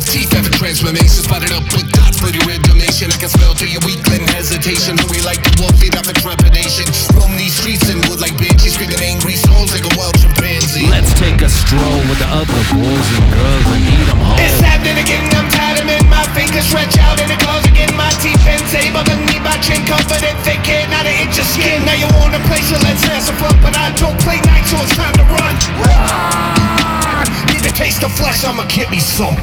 dire wolf teeth after transformation. Spotted up with dots for your information. I can smell to your weakling hesitation. Hurry like the wolf, feed off the trepidation. Roam these streets and wood like banshees, screaming angry souls like a wild chimpanzee. Let's take a stroll with the other boys and girls and eat them whole. It's happening again, I'ma get me some.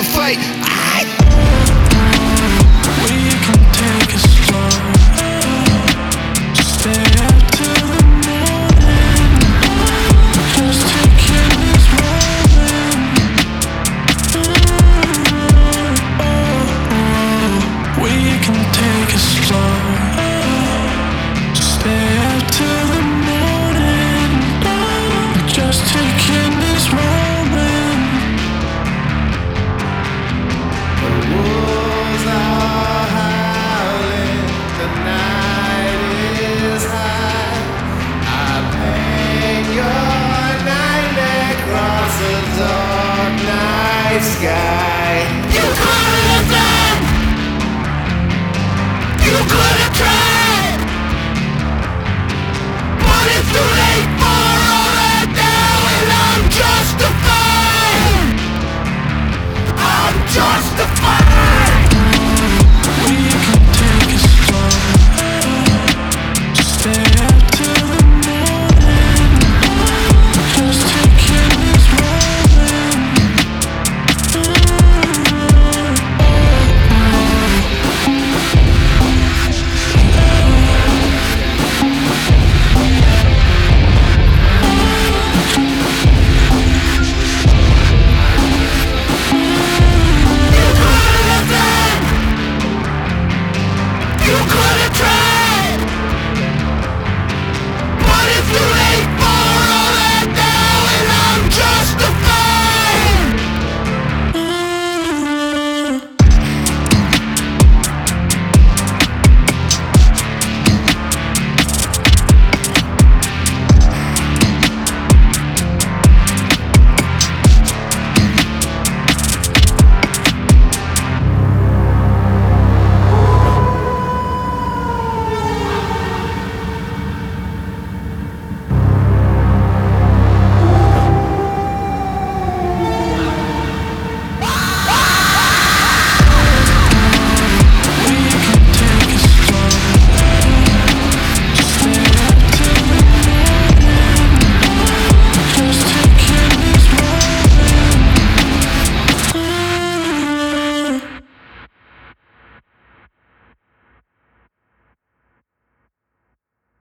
To fight. You could have. You could have tried. But it's too late.